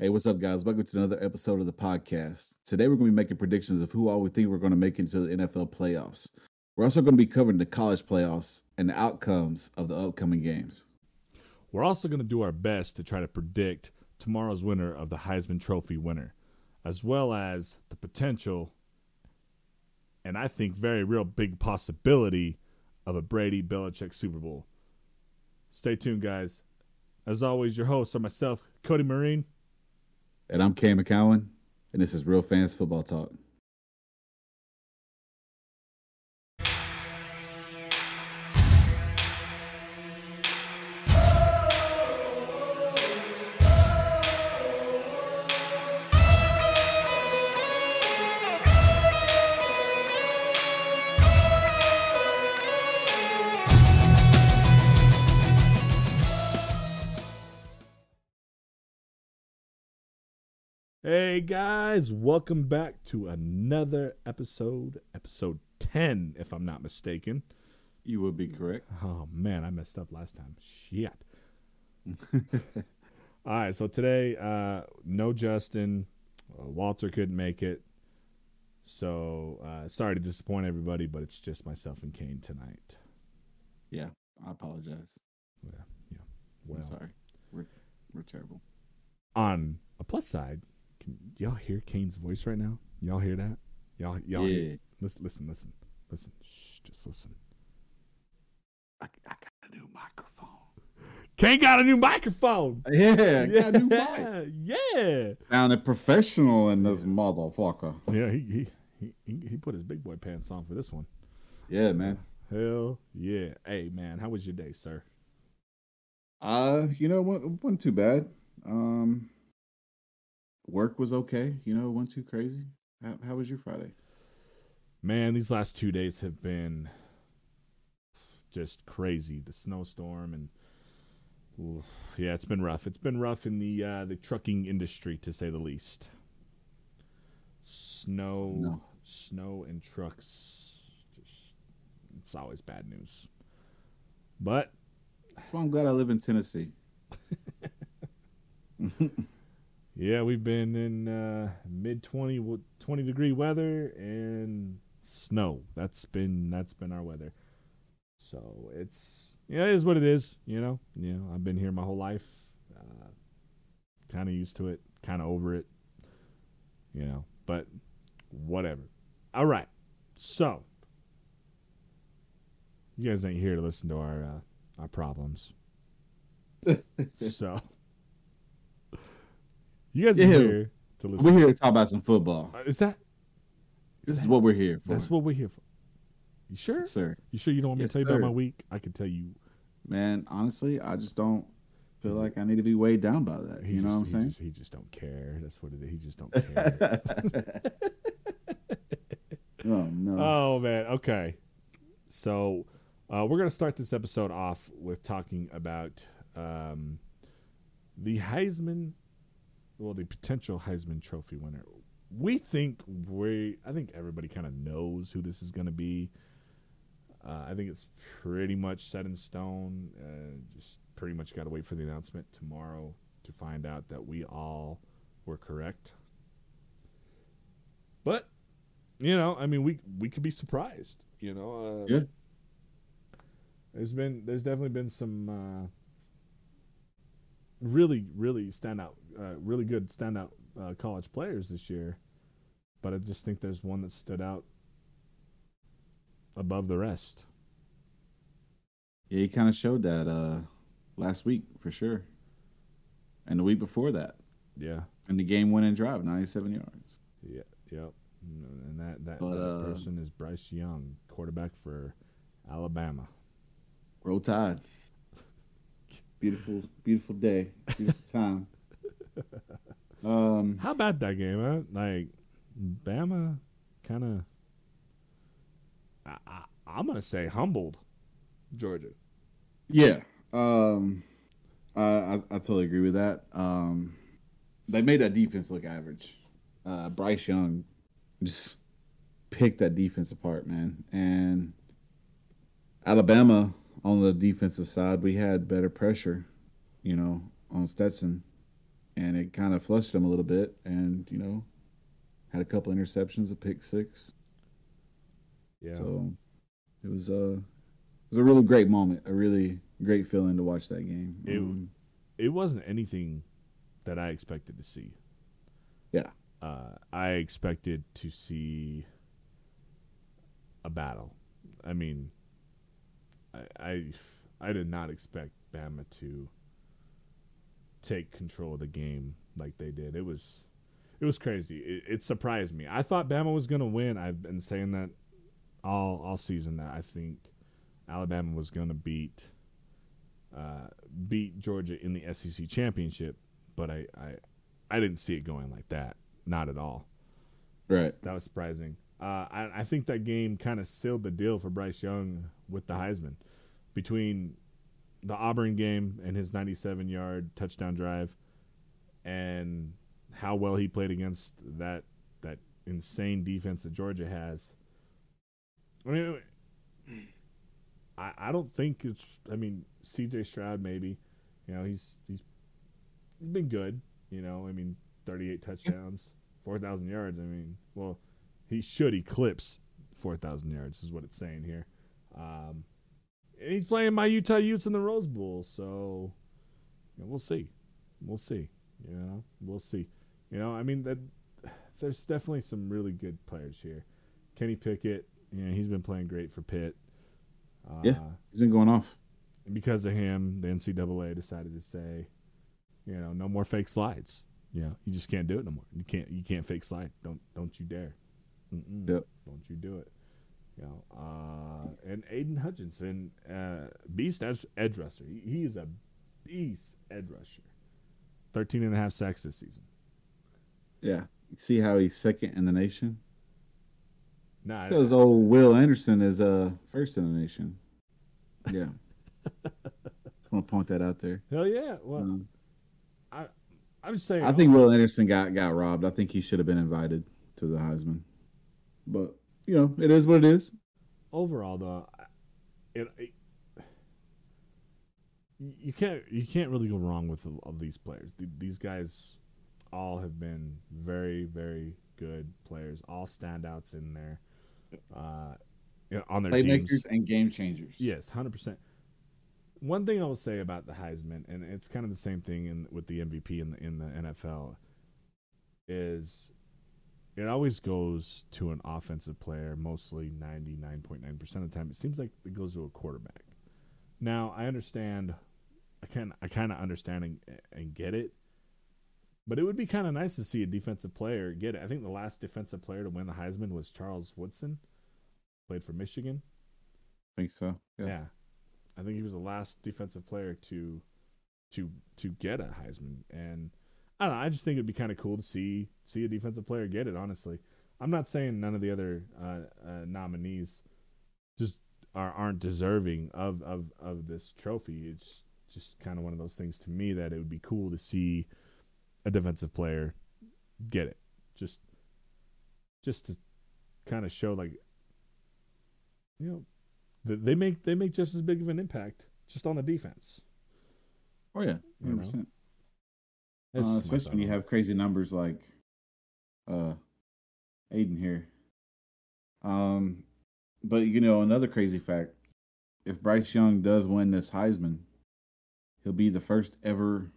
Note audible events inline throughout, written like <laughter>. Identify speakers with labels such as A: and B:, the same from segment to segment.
A: Hey, what's up, guys? Welcome to another episode of the podcast. Today, we're going to be making predictions of who all we think we're going to make into the NFL playoffs. We're also going to be covering the college playoffs and the outcomes of the upcoming games.
B: We're also going to do our best to try to predict tomorrow's winner of the Heisman Trophy winner, as well as the potential and I think very real big possibility of a Brady Belichick Super Bowl. Stay tuned, guys. As always, your hosts are myself, Cody Marine.
A: And I'm Cam McCowan, and this is Real Fans Football Talk.
B: Hey guys, welcome back to another episode, episode 10, if I'm not mistaken.
A: You would be correct.
B: Oh man, I messed up last time. Shit. <laughs> All right, so today, uh, no Justin. Uh, Walter couldn't make it. So uh, sorry to disappoint everybody, but it's just myself and Kane tonight.
A: Yeah, I apologize.
B: Yeah, yeah. Well,
A: I'm sorry. We're, we're terrible.
B: On a plus side, can y'all hear Kane's voice right now? Y'all hear that? Y'all, y'all
A: Yeah.
B: hear? Listen, listen, listen, listen. Shh, just listen.
A: I, I got a new microphone.
B: Kane got a new microphone. <laughs>
A: Yeah, a new mic.
B: yeah, yeah.
A: Sounded professional in this motherfucker.
B: Yeah, he, he he he put his big boy pants on for this one.
A: Yeah, man.
B: Hell yeah. Hey man, how was your day, sir?
A: Uh, you know, wasn't, wasn't too bad. Um, work was okay. You know, it wasn't too crazy. How, how was your Friday?
B: Man, these last two days have been just crazy. The snowstorm and oof, yeah, it's been rough. It's been rough in the uh, the trucking industry to say the least. Snow,
A: No.
B: snow and trucks. Just it's always bad news. But
A: That's why I'm glad I live in Tennessee. <laughs>
B: Yeah, we've been in uh, mid 20, 20 degree weather and snow. That's been that's been our weather. So it's yeah, it is what it is. You know, know, I've been here my whole life. Uh, kind of used to it, kind of over it. You know, but whatever. All right, so you guys ain't here to listen to our uh, our problems. <laughs> so you guys are
A: Yeah.
B: here to listen.
A: We're here to talk about some football.
B: Uh, is that
A: This is what we're here for.
B: that's what we're here for? You sure?
A: Yes, sir.
B: You sure you don't want me
A: Yes,
B: to tell you about my week? I can tell you.
A: Man, honestly, I just don't feel like I need to be weighed down by that.
B: He
A: You know what I'm saying?
B: Just, he just don't care. That's what it is. He just don't care. <laughs>
A: oh no.
B: oh man. Okay. So uh, we're gonna start this episode off with talking about um, the Heisman, well, the potential Heisman Trophy winner. We think we, I think everybody kind of knows who this is gonna be. Uh, I think it's pretty much set in stone. Uh, just pretty much got to wait for the announcement tomorrow to find out that we all were correct. But you know, I mean, we we could be surprised. You know, uh,
A: Yeah.
B: There's been there's definitely been some uh, really really standout, uh, really good standout uh, college players this year, but I just think there's one that stood out above the rest.
A: Yeah, he kind of showed that uh last week for sure, and the week before that,
B: Yeah,
A: And the game-winning drive, 97 yards.
B: yeah, yep. And that that,
A: But,
B: that
A: uh,
B: person is Bryce Young, quarterback for Alabama.
A: Roll Tide. Beautiful, beautiful day, beautiful time. <laughs> Um,
B: How about that game? Huh? Like, Bama kind of. I, I, I'm gonna say humbled Georgia.
A: yeah, um, I, I I totally agree with that. Um, they made that defense look average. Uh, Bryce Young just picked that defense apart, man. And Alabama on the defensive side, we had better pressure, you know, on Stetson. And it kind of flushed him a little bit. And you know, had a couple interceptions, a pick six.
B: Yeah.
A: So it was a it was a really great moment, a really great feeling to watch that game.
B: It-
A: Um,
B: it wasn't anything that I expected to see.
A: Yeah.
B: Uh, I expected to see a battle. I mean, I, I I did not expect Bama to take control of the game like they did. It was it was crazy. It, it surprised me. I thought Bama was going to win. I've been saying that all all season that I think Alabama was going to beat uh, beat Georgia in the SEC championship, but I, I I didn't see it going like that. Not at all.
A: right.
B: That was surprising. Uh, I, I think that game kind of sealed the deal for Bryce Young with the Heisman between the Auburn game and his 97 yard touchdown drive and how well he played against that that insane defense that Georgia has. I mean, I, I don't think it's. I mean, C.J. Stroud maybe, you know, he's he's he's been good. You know, I mean, 38 touchdowns, 4,000 yards. I mean, well, he should eclipse 4,000 yards, is what it's saying here. Um, he's playing my Utah Utes in the Rose Bowl, so you know, we'll see. We'll see. You know, we'll see. You know, I mean, that there's definitely some really good players here. Kenny Pickett, you know, he's been playing great for Pitt. Uh,
A: Yeah. He's been going off.
B: and because of him, the NCAA decided to say, you know, no more fake slides. You know, you just can't do it no more. You can't. You can't fake slide. Don't. Don't you dare. Mm-mm.
A: Yep.
B: Don't you do it. You know. Uh, and Aidan Hutchinson, uh, beast edge, edge rusher. He, he is a beast edge rusher. 13 and a half sacks this season.
A: Yeah. See how he's second in the nation?
B: Nah,
A: Because old Will Anderson is uh first in the nation. Yeah. <laughs> Just want to point that out there.
B: hell yeah. Well,
A: Um,
B: I'm saying.
A: I think Will Anderson got got robbed. I think he should have been invited to the Heisman. But you know, it is what it is.
B: overall though it, it you can't you can't really go wrong with of these players these guys all have been very very good players all standouts in there uh you know, on their
A: Playmakers
B: teams
A: and game changers.
B: yes 100% one thing i will say about the heisman and it's kind of the same thing in with the mvp in the in the nfl is it always goes to an offensive player mostly 99.9% of the time it seems like it goes to a quarterback now i understand i can i kind of understand and, and get it but it would be kind of nice to see a defensive player get it i think the last defensive player to win the heisman was charles woodson played for michigan
A: I think so.
B: yeah.
A: Yeah.
B: I think he was the last defensive player to to to get a Heisman and I don't know, I just think it'd be kind of cool to see see a defensive player get it honestly. I'm not saying none of the other uh, uh, nominees just are aren't deserving of of of this trophy. It's just kind of one of those things to me that it would be cool to see a defensive player get it. Just just to kind of show like you know th- they make they make just as big of an impact just on the defense.
A: Oh yeah, hundred percent. Uh, especially when you have crazy numbers like uh Aidan here. Um but you know, another crazy fact, if Bryce Young does win this Heisman, he'll be the first ever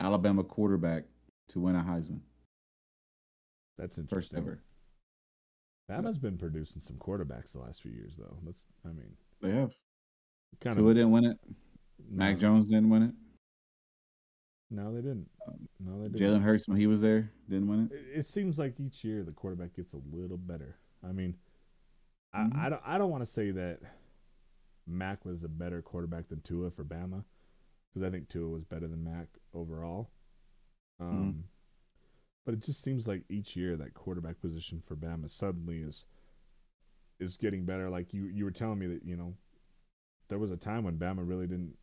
A: Alabama quarterback to win a Heisman.
B: That's That's
A: First ever.
B: Bama's been producing some quarterbacks the last few years, though. That's, I mean,
A: They have.
B: kind
A: Tua
B: of.
A: didn't win it. Mac
B: no,
A: Jones didn't win it.
B: No, they didn't. No, they didn't.
A: Jalen Hurts when he was there didn't win it.
B: It, it seems like each year the quarterback gets a little better. I mean,
A: Mhm.
B: I, I don't. I don't want to say that Mac was a better quarterback than Tua for Bama, because I think Tua was better than Mac overall. Um, but it just seems like each year that quarterback position for Bama suddenly is is getting better. Like you, you were telling me that you know there was a time when Bama really didn't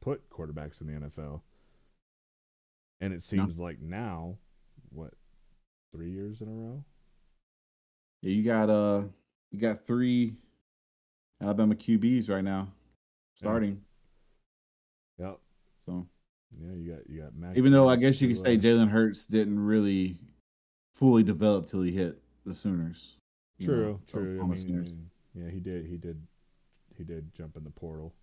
B: put quarterbacks in the NFL, and it seems like now, what, three years in a row?
A: Yeah, you got uh you got three Alabama QBs right now starting.
B: Yep.
A: So
B: Yeah, you got you got Mac.
A: Even though I guess you could say Jalen Hurts didn't really fully develop till he hit the Sooners.
B: True,
A: know,
B: true. I mean,
A: Sooners.
B: yeah, he did. He did. He did jump in the portal.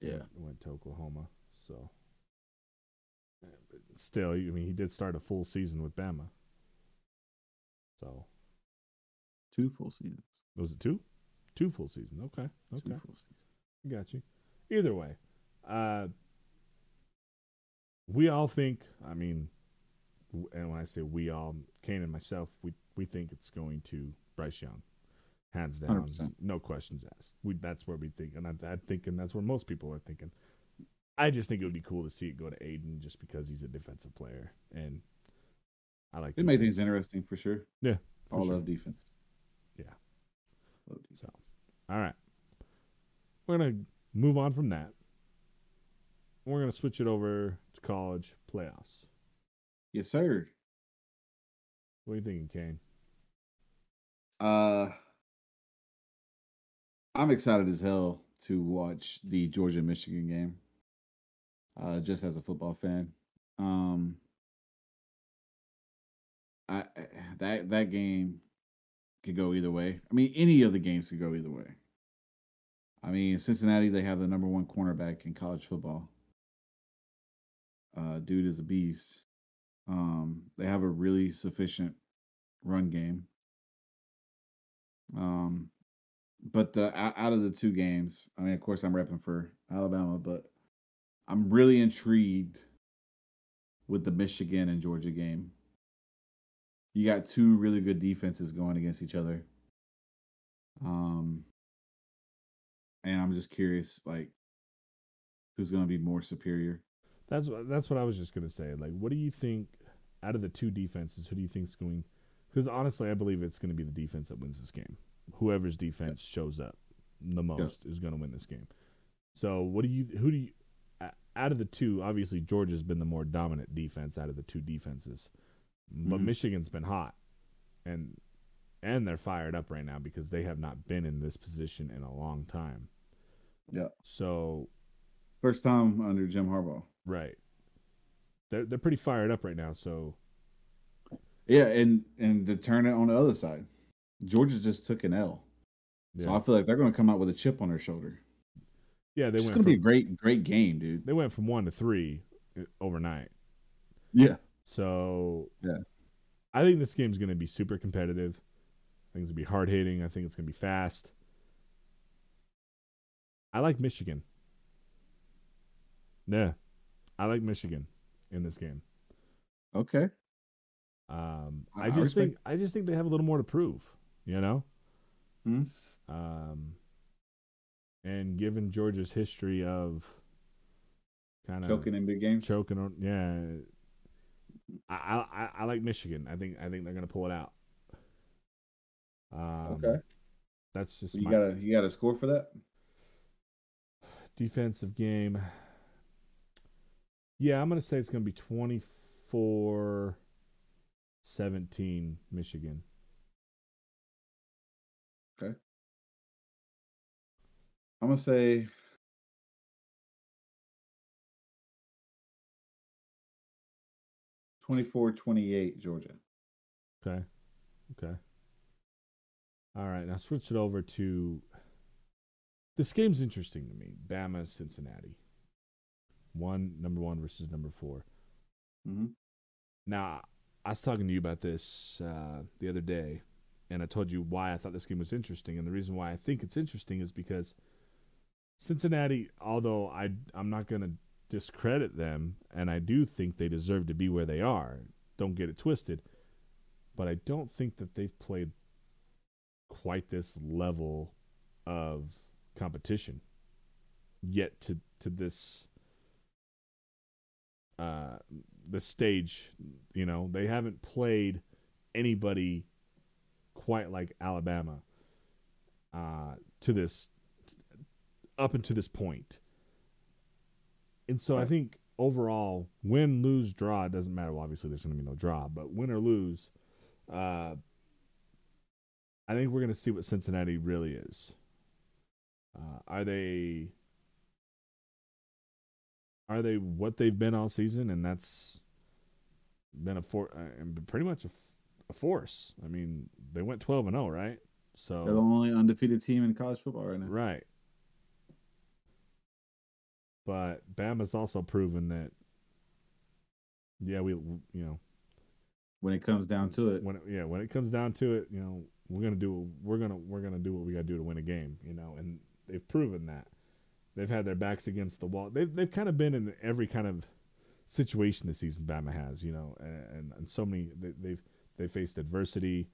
A: Yeah.
B: went, to Oklahoma. So, still, I mean, he did start a full season with Bama. So,
A: Two full seasons.
B: was it two? Two full seasons. Okay,
A: Two
B: okay,
A: full seasons.
B: got you. Either way, uh, we all think. I mean, and when I say we all, Kane and myself, we we think it's going to Bryce Young, hands down,
A: 100%.
B: no questions asked. We that's where we think, and I'm, I'm thinking that's where most people are thinking. I just think it would be cool to see it go to Aidan just because he's a defensive player, and I like.
A: It made things interesting for sure.
B: Yeah, for
A: All
B: sure.
A: love defense.
B: Yeah.
A: Love defense.
B: So, all right, we're gonna move on from that. We're gonna switch it over to college playoffs.
A: Yes, sir.
B: What are you thinking, Kane?
A: Uh, I'm excited as hell to watch the Georgia Michigan game. Uh, just as a football fan, um, I that that game could go either way. I mean, any of the games could go either way. I mean, Cincinnati they have the number one cornerback in college football. Uh, dude is a beast. Um, they have a really sufficient run game. Um, but the out out of the two games, I mean, of course, I'm repping for Alabama, but I'm really intrigued with the Michigan and Georgia game. You got two really good defenses going against each other. Um, and I'm just curious, like, who's going to be more superior?
B: That's what that's what I was just gonna say. Like, what do you think out of the two defenses? Who do you think's going? Because honestly, I believe it's going to be the defense that wins this game. Whoever's defense shows up the most is going to win this game. So, what do you? Who do you? Out of the two, obviously Georgia's been the more dominant defense out of the two defenses, but
A: Mhm.
B: Michigan's been hot, and and they're fired up right now because they have not been in this position in a long time.
A: Yeah.
B: So
A: First time under Jim Harbaugh.
B: right, they're they're pretty fired up right now. So
A: Yeah, and and to turn it on the other side, Georgia just took an L,
B: yeah,
A: so I feel like they're going to come out with a chip on their shoulder.
B: Yeah, they
A: It's
B: went
A: going to
B: from,
A: be a great, great game, dude.
B: they went from one to three uh, overnight.
A: Yeah,
B: So
A: Yeah.
B: I think this game's going to be super competitive. I think it's going to be hard hitting. I think it's going to be fast. I like Michigan. Yeah, I like Michigan in this game.
A: okay.
B: Um,
A: I-
B: I
A: I
B: just
A: respect-
B: think I just think they have a little more to prove. You know.
A: Hmm.
B: Um, and given Georgia's history of kind of
A: Choking in big games.
B: choking on yeah I, I I like Michigan. I think I think they're gonna pull it out. Um,
A: Okay.
B: that's just
A: You got a you got a score for that?
B: defensive game. Yeah, I'm gonna say it's gonna be 24 17 Michigan.
A: I'm gonna say. Twenty-four, twenty-eight, Georgia.
B: Okay. Okay. All right. Now switch it over to this game's interesting to me. Bama Cincinnati. One number one versus number four.
A: Mm-hmm.
B: Now, I was talking to you about this uh, the other day, and I told you why I thought this game was interesting. And the reason why I think it's interesting is because Cincinnati, although I I'm not to discredit them, and I do think they deserve to be where they are. Don't get it twisted, but I don't think that they've played quite this level of competition yet to to this uh the stage you know they haven't played anybody quite like Alabama uh to this up until this point and so I think overall win lose draw it doesn't matter well obviously there's going to be no draw but win or lose uh I think we're going to see what Cincinnati really is uh, are they are they what they've been all season? And that's been a for uh, pretty much a, a force. I mean, they went twelve and zero, right? So
A: they're the only undefeated team in college football right now.
B: Right. But Bama's also proven that. Yeah, we you know.
A: When it comes down to it,
B: when it, yeah, when it comes down to it, you know, we're gonna do we're gonna we're gonna do what we gotta do to win a game, you know, and they've proven that. They've had their backs against the wall. They've they've kind of been in every kind of situation this season. Bama has, you know, and and so many they, they've they faced adversity.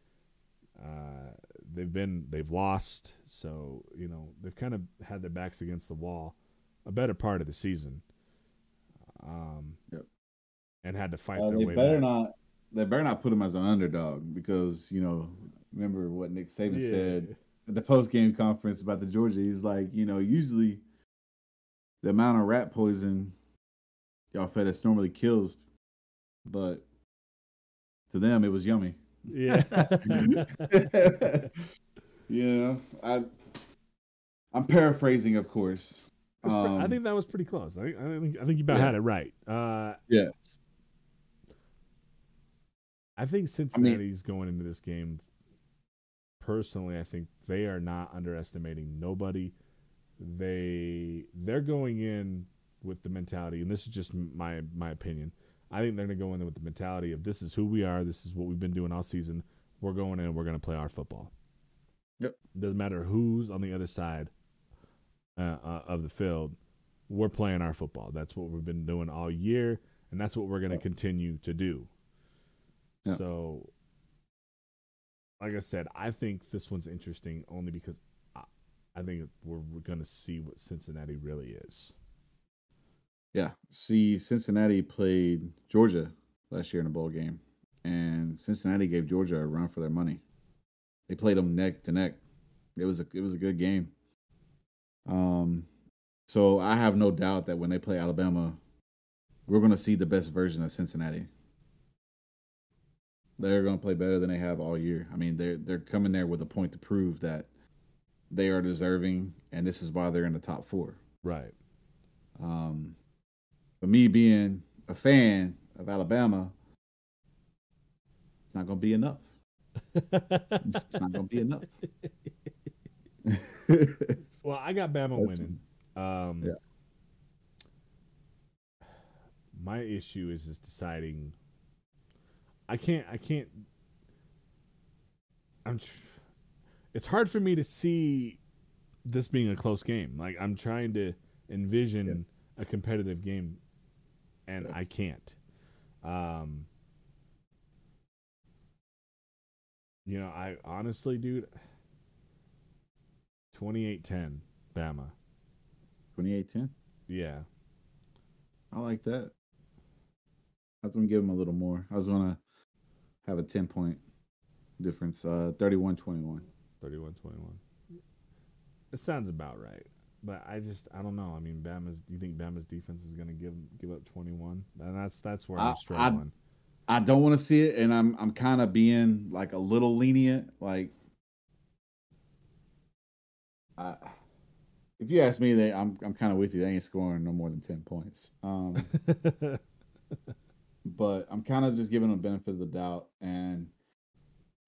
B: Uh, they've been they've lost, so you know they've kind of had their backs against the wall a better part of the season. Um,
A: yep.
B: and had to fight
A: uh,
B: their
A: they
B: way.
A: Better
B: back.
A: not. They better not put him as an underdog because you know. Remember what Nick Saban
B: Yeah.
A: said at the post game conference about the Georgia. He's like, you know, usually the amount of rat poison y'all fed us normally kills, but to them it was yummy.
B: Yeah. <laughs>
A: yeah, I I'm paraphrasing, of course.
B: Pre- I
A: Um,
B: think that was pretty close. I think I think, I think you about
A: Yeah.
B: had it right. Uh,
A: Yeah.
B: I think Cincinnati's going into this game. Personally, I think they are not underestimating nobody. They they're going in with the mentality, and this is just my my opinion. I think they're going to go in with the mentality of this is who we are. This is what we've been doing all season. We're going in. We're going to play our football.
A: Yep.
B: Doesn't matter who's on the other side uh, uh, of the field. We're playing our football. That's what we've been doing all year, and that's what we're going to continue to do. So, like I said, I think this one's interesting only because I, I think we're, we're going to see what Cincinnati really is.
A: Yeah. See, Cincinnati played Georgia last year in a bowl game, and Cincinnati gave Georgia a run for their money. They played them neck to neck. It was a it was a good game. Um, so I have no doubt that when they play Alabama, we're going to see the best version of Cincinnati. They're going to play better than they have all year. I mean, they're they're coming there with a point to prove that they are deserving, and this is why they're in the top four.
B: Right.
A: Um, but me being a fan of Alabama, it's not going to be enough. <laughs> It's not going to be enough. <laughs> <laughs>
B: well, I got Bama
A: That's-
B: winning. Um,
A: Yeah.
B: My issue is is deciding. I can't. I can't. I'm. Tr- it's hard for me to see this being a close game. Like I'm trying to envision a competitive game, and
A: Yeah.
B: I can't. Um. You know, I honestly, dude. 28-10, Bama.
A: 28-10.
B: Yeah.
A: I like that. I was going to give them a little more. I was going to have a 10 point difference, uh, 31 21.
B: 31 21. It sounds about right. But I just I don't know. I mean, Bama's. Do you think Bama's defense is going to give give up twenty one? And that's that's where
A: I-
B: I'm struggling.
A: I don't want to see it, and I'm I'm kind of being like a little lenient. Like, I, if you ask me, they I'm I'm kind of with you. They ain't scoring no more than ten points. Um, <laughs> but I'm kind of just giving them the benefit of the doubt, and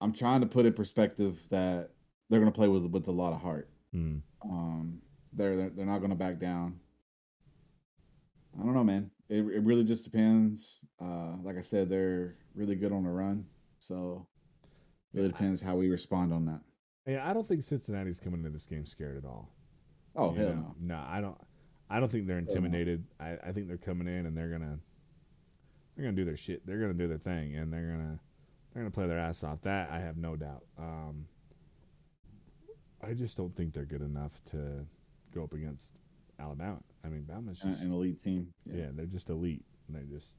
A: I'm trying to put in perspective that they're going to play with with a lot of heart.
B: Hmm.
A: Um, they're they're, they're not going to back down. I don't know, man. It it really just depends. Uh, like I said, they're really good on the run, so
B: it really
A: depends how we respond on that.
B: Yeah, I don't think Cincinnati's coming into this game scared at all.
A: Oh
B: You
A: hell
B: know?
A: no!
B: No, I don't. I don't think they're intimidated. I, I think they're coming in and they're gonna they're gonna do their shit. They're gonna do their thing and they're gonna they're gonna play their ass off. That I have no doubt. Um, I just don't think they're good enough to go up against Alabama. I mean, Bama's
A: An,
B: just
A: an elite team.
B: yeah. they're just elite. And they just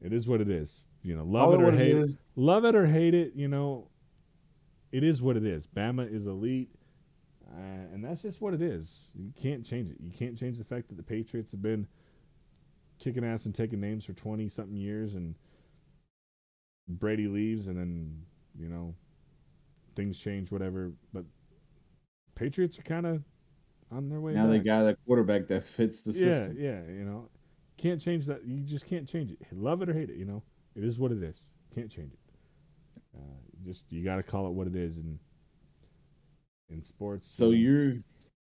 B: it is what it is. You know, love
A: All
B: it or hate
A: it
B: it.
A: is.
B: Love it or hate it. You know, it is what it is. Bama is elite. Uh, and that's just what it is. You can't change it. You can't change the fact that the Patriots have been kicking ass and taking names for 20 something years and Brady leaves and then, you know, things change whatever, but Patriots are kind of on their way
A: Now they got a quarterback that fits the
B: yeah,
A: system.
B: yeah, you know. Can't change that. You just can't change it. Love it or hate it. You know, it is what it is. Can't change it. Uh, just you got to call it what it is in in sports.
A: So
B: you know,
A: your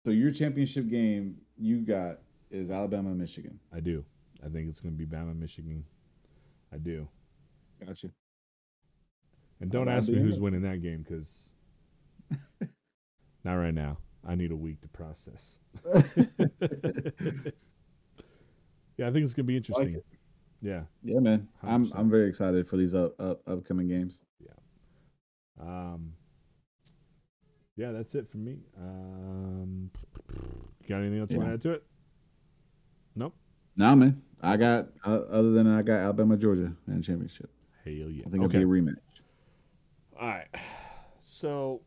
A: so your championship game you got is Alabama Michigan.
B: I do. I think it's going to be Bama, Michigan. I do.
A: Gotcha.
B: And don't ask me who's
A: it.
B: winning that game because <laughs> not right now. I need a week to process. <laughs> <laughs> yeah, I think it's going to be interesting.
A: it.
B: yeah.
A: Yeah, man. I'm
B: 100%.
A: I'm very excited for these up, up upcoming games.
B: Um, yeah, that's it for me. Um, got anything else you want to add to it? Nope.
A: Nah, man. I got uh, other than I got Alabama Georgia the championship.
B: Hell yeah.
A: I think
B: okay.
A: it'll be a rematch.
B: All right. So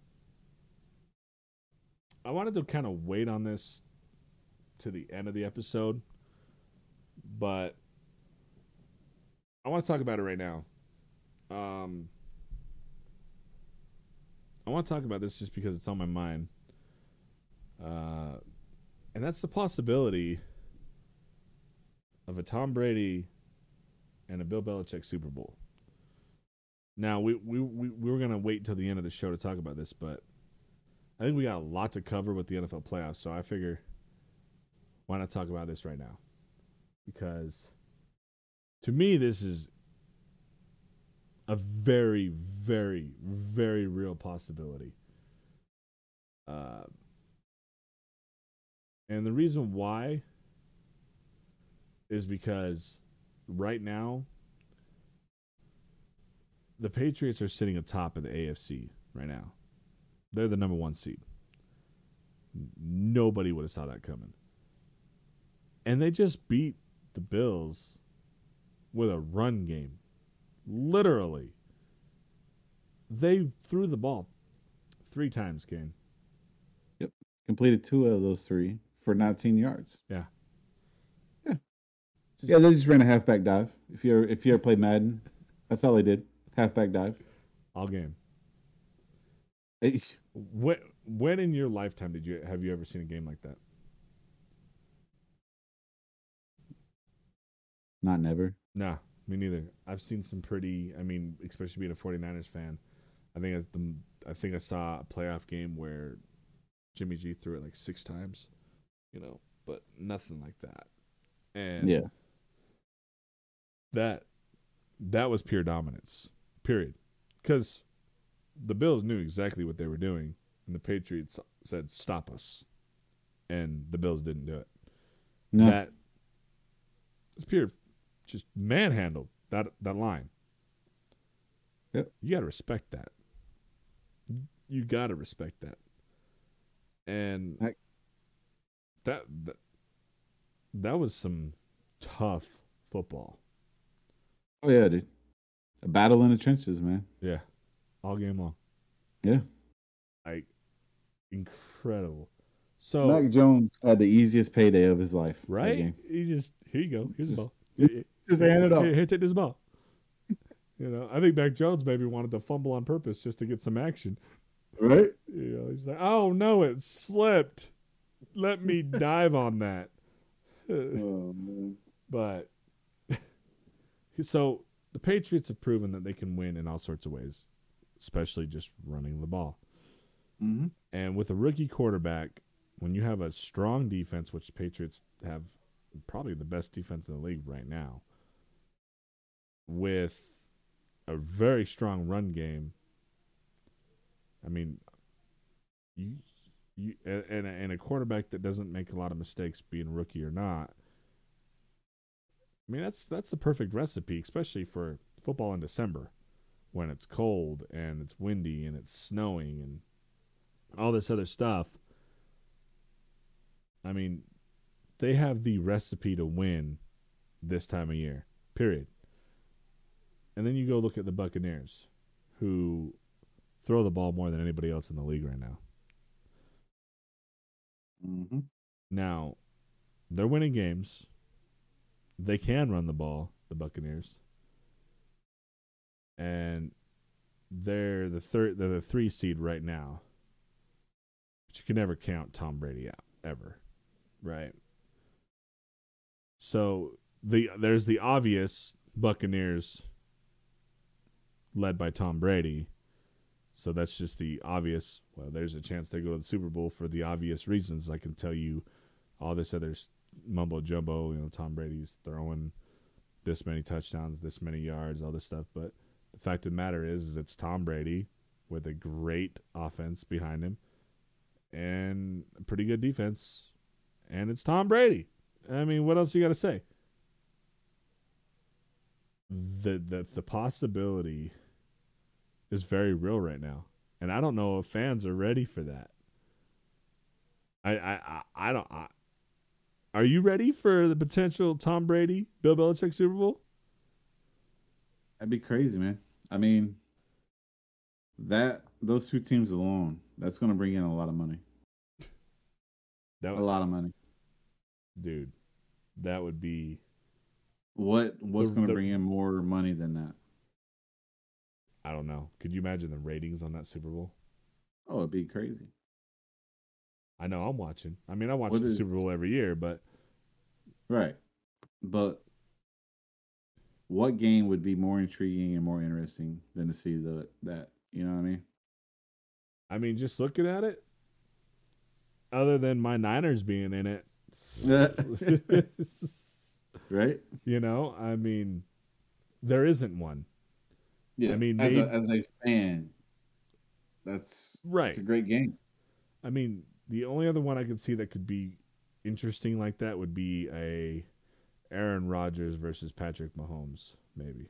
B: I wanted to kind of wait on this to the end of the episode, but I want to talk about it right now. Um, I want to talk about this just because it's on my mind. Uh, and that's the possibility of a Tom Brady and a Bill Belichick Super Bowl. Now we we we, we were gonna wait until the end of the show to talk about this, but I think we got a lot to cover with the NFL playoffs, so I figure why not talk about this right now? Because to me, this is a very, very, very real possibility. Uh, and the reason why is because right now the Patriots are sitting atop of the AFC right now. They're the number one seed. Nobody would have saw that coming. And they just beat the Bills with a run game. Literally. They threw the ball three times, Kane. Yep.
A: Completed two of those three for 19 yards.
B: Yeah.
A: Yeah.
B: Just-
A: Yeah, they just ran a halfback dive. If you ever, if you ever played Madden, that's all they did. Halfback dive.
B: All game.
A: Hey,
B: When, when in your lifetime did you have you ever seen a game like that?
A: Not never.
B: Nah, me neither. I've seen some pretty. I mean, especially being a 49ers fan, I think it's the. I think I saw a playoff game where Jimmy G threw it like six times, you know, but nothing like that. And
A: Yeah.
B: that that was pure dominance. Period. Because the Bills knew exactly what they were doing, and the Patriots said, "Stop us," and the Bills didn't do it.
A: No.
B: That it's pure, just manhandled that that line.
A: Yep.
B: You got to respect that. You got to respect that. And
A: I-
B: that, that that was some tough football.
A: oh yeah, dude. A battle in the trenches, man.
B: Yeah, all game long.
A: Yeah.
B: Like incredible. So
A: Mac Jones had the easiest payday of his life.
B: right, just here you go. Here's the ball.
A: Just hand it off.
B: Here, here, take this ball. <laughs> you know, I think Mac Jones maybe wanted to fumble on purpose just to get some action.
A: Right?
B: You know, he's like, "Oh no, it slipped. Let me <laughs> dive on that."
A: Oh <laughs> man.
B: but so the Patriots have proven that they can win in all sorts of ways, especially just running the ball.
A: Mm-hmm.
B: And with a rookie quarterback, when you have a strong defense, which the Patriots have probably the best defense in the league right now, with a very strong run game, I mean, you you and and a, quarterback that doesn't make a lot of mistakes, being rookie or not. I mean, that's that's the perfect recipe, especially for football in December, when it's cold and it's windy and it's snowing and all this other stuff. I mean, they have the recipe to win this time of year. Period. And then you go look at the Buccaneers, who throw the ball more than anybody else in the league right now.
A: Mm-hmm.
B: Now, they're winning games. They can run the ball, the Buccaneers. And they're the third they're the three seed right now. But you can never count Tom Brady out, ever. Right. So the there's the obvious Buccaneers led by Tom Brady. So that's just the obvious. Well, there's a chance they go to the Super Bowl for the obvious reasons. I can tell you all this other mumbo jumbo. You know, Tom Brady's throwing this many touchdowns, this many yards, all this stuff. But the fact of the matter is, is it's Tom Brady with a great offense behind him and a pretty good defense, and it's Tom Brady. I mean, what else you got to say? The the the possibility is very real right now, and I don't know if fans are ready for that. I I I, I don't. I, are you ready for the potential Tom Brady, Bill Belichick Super Bowl?
A: That'd be crazy, man. I mean, that those two teams alone, that's going to bring in a lot of money. That would, a lot of money,
B: dude. That would be
A: what what's going to bring in more money than that?
B: I don't know. Could you imagine the ratings on that Super Bowl?
A: Oh, it'd be crazy.
B: I know I'm watching. I mean, I watch what the is, Super Bowl every year, but
A: right. But what game would be more intriguing and more interesting than to see the that? You know what I mean?
B: I mean, just looking at it, other than my Niners being in it, <laughs> <laughs>
A: right?
B: You know, I mean, there isn't one.
A: Yeah, I mean, as, a, as a fan, that's
B: right.
A: It's a great game.
B: I mean, the only other one I could see that could be interesting like that would be a Aaron Rodgers versus Patrick Mahomes, maybe.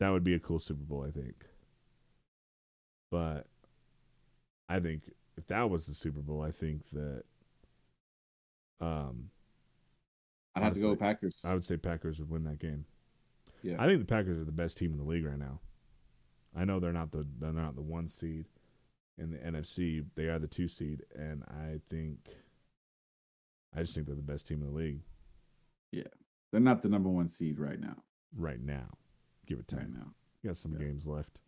B: That would be a cool Super Bowl, I think. But I think if that was the Super Bowl, I think that um
A: I'd have to go Packers.
B: I would say Packers would win that game.
A: Yeah.
B: I think the Packers are the best team in the league right now. I know they're not the they're not the one seed in the NFC. They are the two seed, and I think I just think they're the best team in the league.
A: Yeah, they're not the number one seed right now.
B: Right now, give it time.
A: Right now,
B: you got some yeah. games left.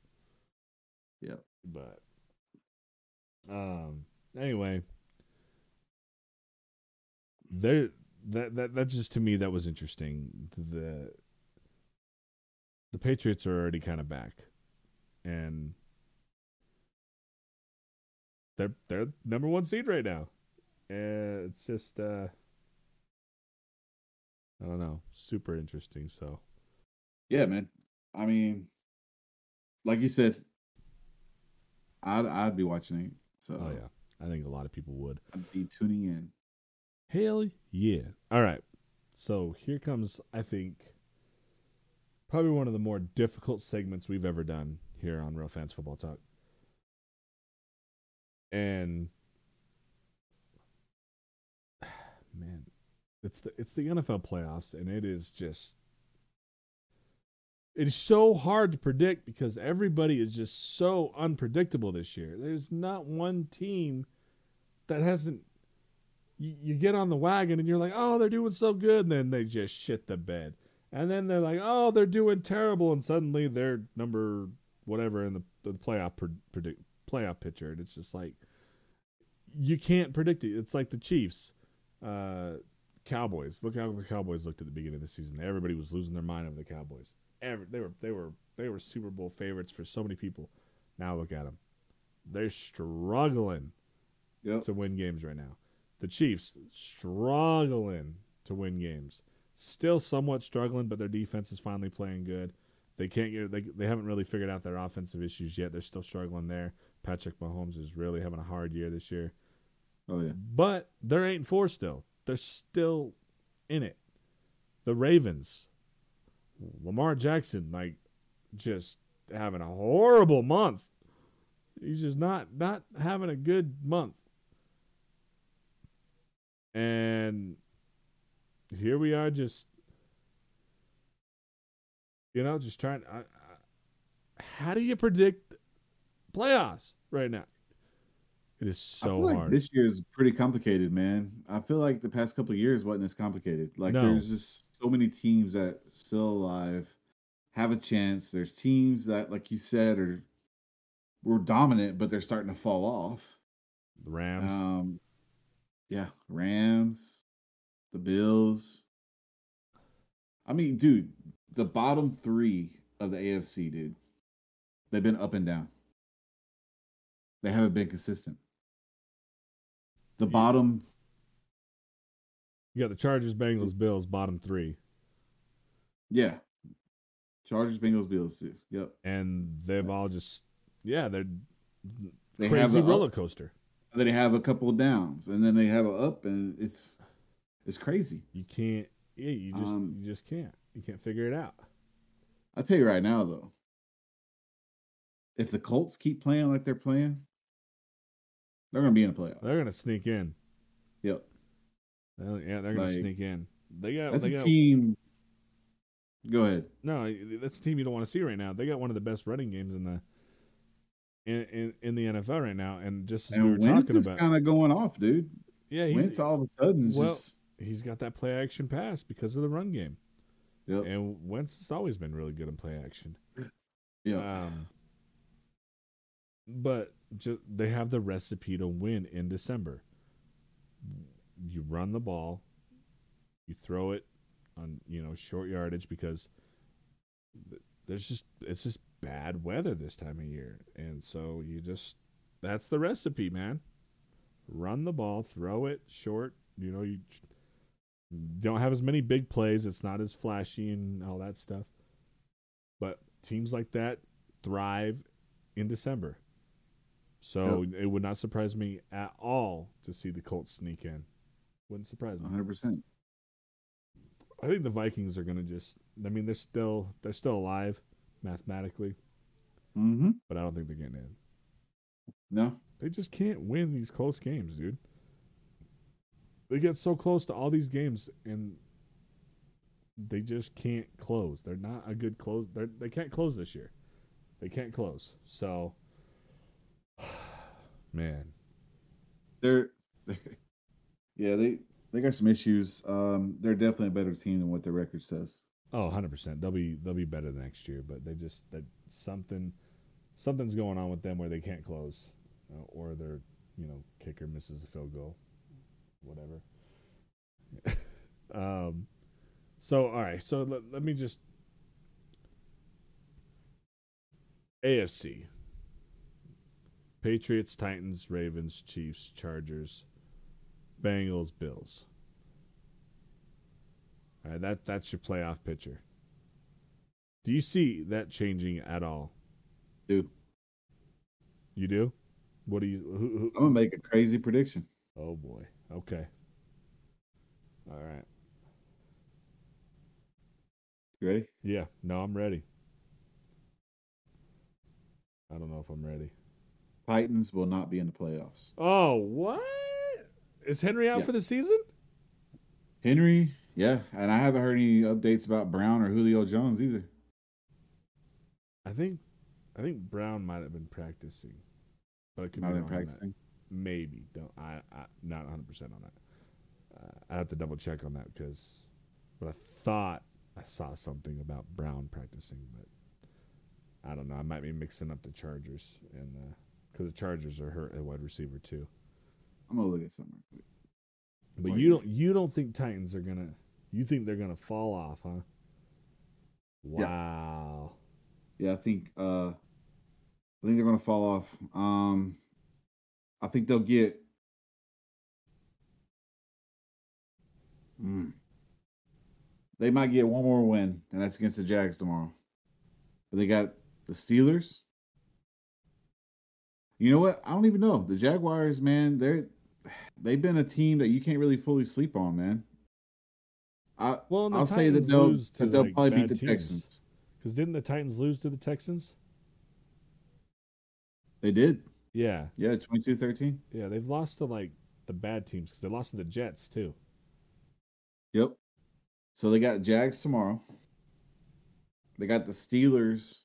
A: Yeah,
B: but um, anyway, there that that that just to me that was interesting. The the Patriots are already kind of back, and they're they're number one seed right now. And it's just uh I don't know, super interesting. So
A: yeah, man. I mean, like you said, I'd I'd be watching it. So
B: oh yeah, I think a lot of people would.
A: I'd be tuning in.
B: Hell yeah! All right, so here comes I think probably one of the more difficult segments we've ever done here on Real Fans Football Talk and <sighs> man, it's the it's the NFL playoffs, and it is just it is so hard to predict because everybody is just so unpredictable this year. There's not one team that hasn't. You, you get on the wagon and you're like, oh, they're doing so good, and then they just shit the bed, and then they're like, oh, they're doing terrible, and suddenly they're number whatever in the, the playoff predict playoff picture, and it's just like you can't predict it. It's like the Chiefs, uh, Cowboys. Look how the Cowboys looked at the beginning of the season. Everybody was losing their mind over the Cowboys. Every, they were they were they were Super Bowl favorites for so many people. Now look at them. They're struggling
A: yep.
B: to win games right now. The Chiefs struggling to win games. Still somewhat struggling, but their defense is finally playing good. They can't get they they haven't really figured out their offensive issues yet. They're still struggling there. Patrick Mahomes is really having a hard year this year.
A: Oh yeah.
B: But they're eight and four still. They're still in it. The Ravens, Lamar Jackson, like just having a horrible month. He's just not not having a good month. And here we are, just you know, just trying. I, I, how do you predict playoffs right now? It is so
A: like
B: hard.
A: This year is pretty complicated, man. I feel like the past couple years wasn't as complicated. Like no. there's just so many teams that still alive have a chance. There's teams that, like you said, are were dominant, but they're starting to fall off.
B: The Rams.
A: Um, yeah, Rams, the Bills. I mean, dude, the bottom three of the AFC, dude, they've been up and down. They haven't been consistent. The
B: Yeah.
A: bottom,
B: You got the Chargers, Bengals, Bills, bottom three,
A: yeah. Chargers, Bengals, Bills. Yep.
B: and they've all just yeah, they're
A: They
B: crazy
A: have a
B: roller
A: up,
B: coaster.
A: then they have a couple of downs, and then they have a up, and it's it's crazy.
B: You can't. Yeah, you just
A: Um,
B: you just can't. You can't figure it out.
A: I'll tell you right now, though, if the Colts keep playing like they're playing, they're gonna be in the playoffs.
B: They're gonna sneak in.
A: Yep.
B: They're- yeah, they're gonna
A: Like,
B: sneak in. They got.
A: That's
B: they
A: a
B: got,
A: team. Go ahead.
B: No, that's a team you don't want to see right now. They got one of the best running games in the in in, in the NFL right now. And just as we were
A: And Wentz
B: talking
A: is
B: about,
A: kind of going off, dude.
B: yeah, he's,
A: Wentz all of a sudden
B: well,
A: just
B: he's got that play action pass because of the run game.
A: yep,
B: And Wentz has always been really good in play action.
A: yep.
B: Um, but just they have the recipe to win in December. You run the ball, you throw it on you know short yardage because there's just it's just bad weather this time of year, and so you just that's the recipe, man. Run the ball, throw it short. You know you don't have as many big plays. It's not as flashy and all that stuff. But teams like that thrive in December. So it would not surprise me at all to see the Colts sneak in. Wouldn't surprise me.
A: 100. percent
B: I think the Vikings are going to just I mean they're still they're still alive mathematically,
A: Mm-hmm.
B: but I don't think they're getting in.
A: No,
B: They just can't win these close games, dude. They get so close to all these games and they just can't close. They're not a good close. They they can't close this year. They can't close. So, <sighs> man,
A: they're <laughs> yeah they they got some issues. Um, they're definitely a better team than what their record says.
B: oh, 100 percent. They'll be they'll be better next year, but they just that something something's going on with them where they can't close, uh, or their you know kicker misses a field goal, whatever. <laughs> um, so all right, so let, let me just AFC. Patriots, Titans, Ravens, Chiefs, Chargers, Bengals, Bills. All right, that that's your playoff picture. Do you see that changing at all?
A: Dude,
B: You do? What do you? Who, who,
A: I'm gonna make a crazy prediction.
B: oh boy. Okay. All right.
A: You ready?
B: Yeah. No, I'm ready. I don't know if I'm ready.
A: Titans will not be in the playoffs.
B: Oh, what? Is Henry out
A: Yeah.
B: for the season?
A: Henry, yeah, and I haven't heard any updates about Brown or Julio Jones either.
B: I think, I think Brown might have been practicing, but I could
A: Not
B: be
A: in
B: wrong on that.
A: practicing.
B: Maybe. Don't. I. I not 100 percent on that. Uh, I have to double check on that because, but I thought I saw something about Brown practicing, but I don't know. I might be mixing up the Chargers and because the Chargers are hurt at wide receiver too.
A: I'm gonna look at something.
B: But you don't. You don't think Titans are gonna? You think they're gonna fall off, huh?
A: Yeah.
B: Wow.
A: Yeah, I think uh I think they're gonna fall off. Um I think they'll get Mm. They might get one more win, and that's against the Jags tomorrow. But they got the Steelers. You know what? I don't even know. The Jaguars, man, they're they've been a team that you can't really fully sleep on, man. I
B: well,
A: I'll say that they'll that they'll probably beat the
B: teams.
A: Texans.
B: Because didn't the Titans lose to the Texans?
A: They did.
B: Yeah.
A: Yeah, 22-13.
B: Yeah, they've lost to like the bad teams because they lost to the Jets too.
A: Yep. So they got Jags tomorrow. They got the Steelers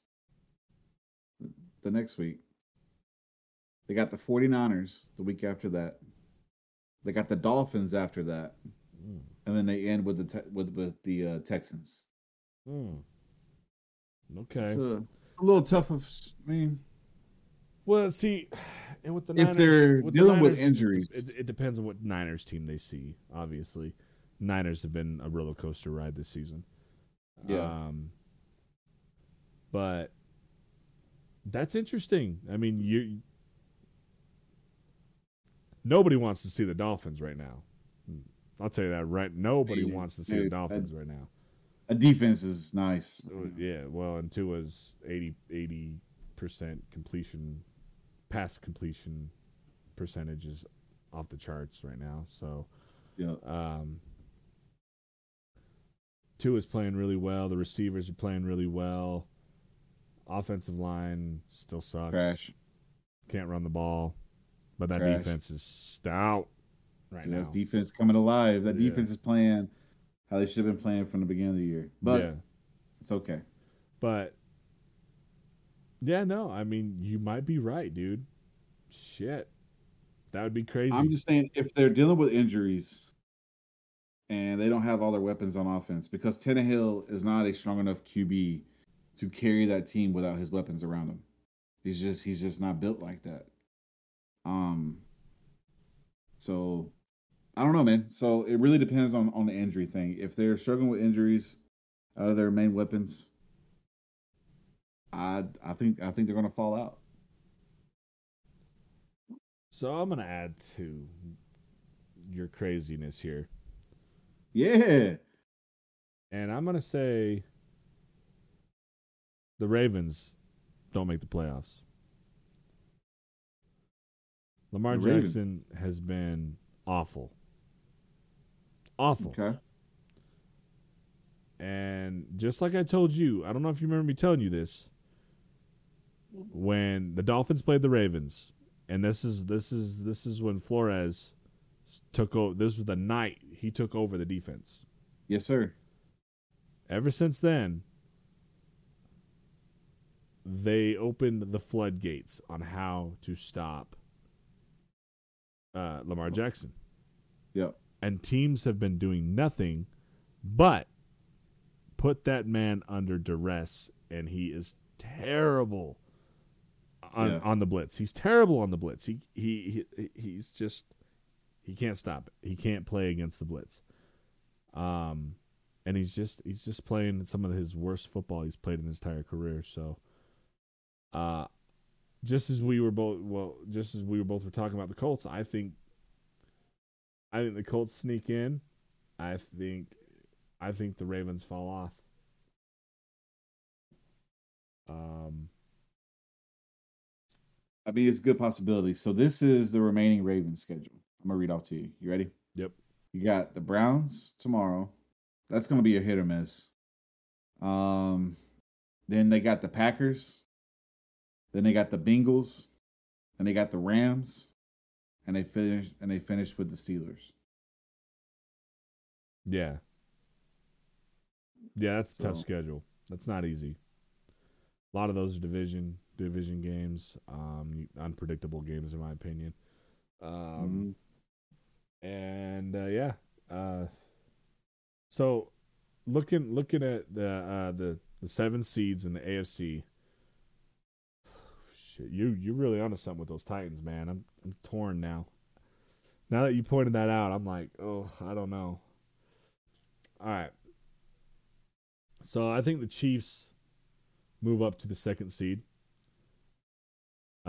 A: the next week. They got the 49ers the week after that. They got the Dolphins after that.
B: Mm.
A: And then they end with the te- with with the uh, Texans.
B: Mm. Okay.
A: It's a, a little tough of I mean,
B: well, see, and with the
A: If
B: Niners,
A: they're
B: with
A: dealing with
B: Niners, it just-
A: injuries.
B: it, it depends on what Niners team they see. Obviously, Niners have been a roller coaster ride this season.
A: Yeah.
B: Um, but that's interesting. I mean, you nobody wants to see the Dolphins right now. I'll tell you that right. Nobody wants to see the Dolphins right now.
A: A defense is nice.
B: Yeah, well, and two Tua's 80 percent completion, pass completion percentage is off the charts right now. So,
A: Yeah.
B: um, Tua's playing really well. The receivers are playing really well. Offensive line still sucks.
A: Trash.
B: Can't run the ball, but that
A: Trash.
B: defense is stout right now.
A: That's defense coming alive. That
B: Yeah.
A: defense is playing how they should have been playing from the beginning of the year. But
B: yeah,
A: it's okay.
B: but yeah, no, I mean you might be right, dude. Shit, that would be crazy.
A: I'm just saying if they're dealing with injuries and they don't have all their weapons on offense, because Tannehill is not a strong enough QB to carry that team without his weapons around him. He's just he's just not built like that. Um so I don't know, man. So it really depends on on the injury thing. If they're struggling with injuries out of their main weapons, I I think I think they're gonna fall out.
B: so I'm gonna add to your craziness here,
A: Yeah.
B: and I'm gonna say the Ravens don't make the playoffs. Lamar
A: The.
B: Jackson has been awful. Awful.
A: Okay.
B: And just like I told you, I don't know if you remember me telling you this. When the Dolphins played the Ravens, and this is this is this is when Flores took over. This was the night he took over the defense.
A: Yes, sir.
B: Ever since then, they opened the floodgates on how to stop uh, Lamar Jackson.
A: Yep.
B: and teams have been doing nothing but put that man under duress and he is terrible on,
A: Yeah.
B: on the blitz he's terrible on the blitz he, he he he's just he can't stop it he can't play against the blitz um and he's just he's just playing some of his worst football he's played in his entire career so uh just as we were both well just as we were both were talking about the Colts I think I think the Colts sneak in. I think I think the Ravens fall off. Um
A: I mean, it's a good possibility. So this is the remaining Ravens schedule. I'm gonna read off to you. You ready?
B: Yep.
A: You got the Browns tomorrow. That's gonna be a hit or miss. Um, then they got the Packers. Then they got the Bengals, and they got the Rams, and they finished and they finished with the Steelers.
B: yeah. Yeah, that's a tough schedule. That's not easy. A lot of those are division division games, um unpredictable games in my opinion. Um and uh, yeah uh so looking looking at the uh the the seven seeds in the AFC shit you you're really onto something with those Titans man. I'm I'm torn now. Now that you pointed that out I'm like oh I don't know. All right. So I think the Chiefs move up to the second seed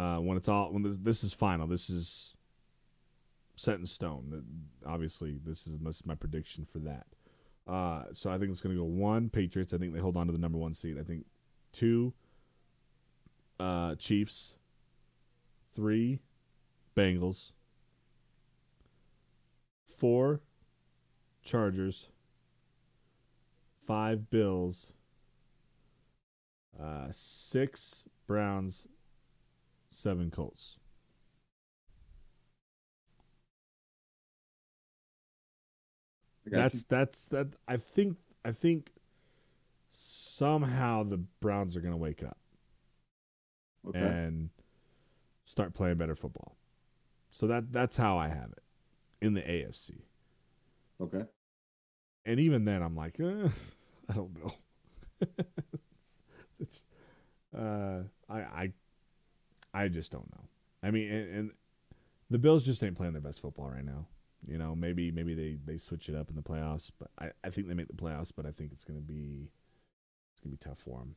B: uh when it's all when this, this is final this is set in stone. Obviously, this is this is my prediction for that. Uh, so I think it's going to go one Patriots. I think they hold on to the number one seed. I think two uh, Chiefs, three Bengals, four Chargers, five Bills, uh, six Browns, seven Colts. That's that's that. I think I think somehow the Browns are going to wake up
A: okay.
B: and start playing better football. So that that's how I have it in the AFC.
A: okay.
B: And even then, I'm like, <laughs> eh, I don't know. <laughs> it's, it's, uh, I I I just don't know. I mean, and, and the Bills just ain't playing their best football right now. You know, maybe maybe they they switch it up in the playoffs, but I, I think they make the playoffs, but I think it's going to be it's gonna be tough for them.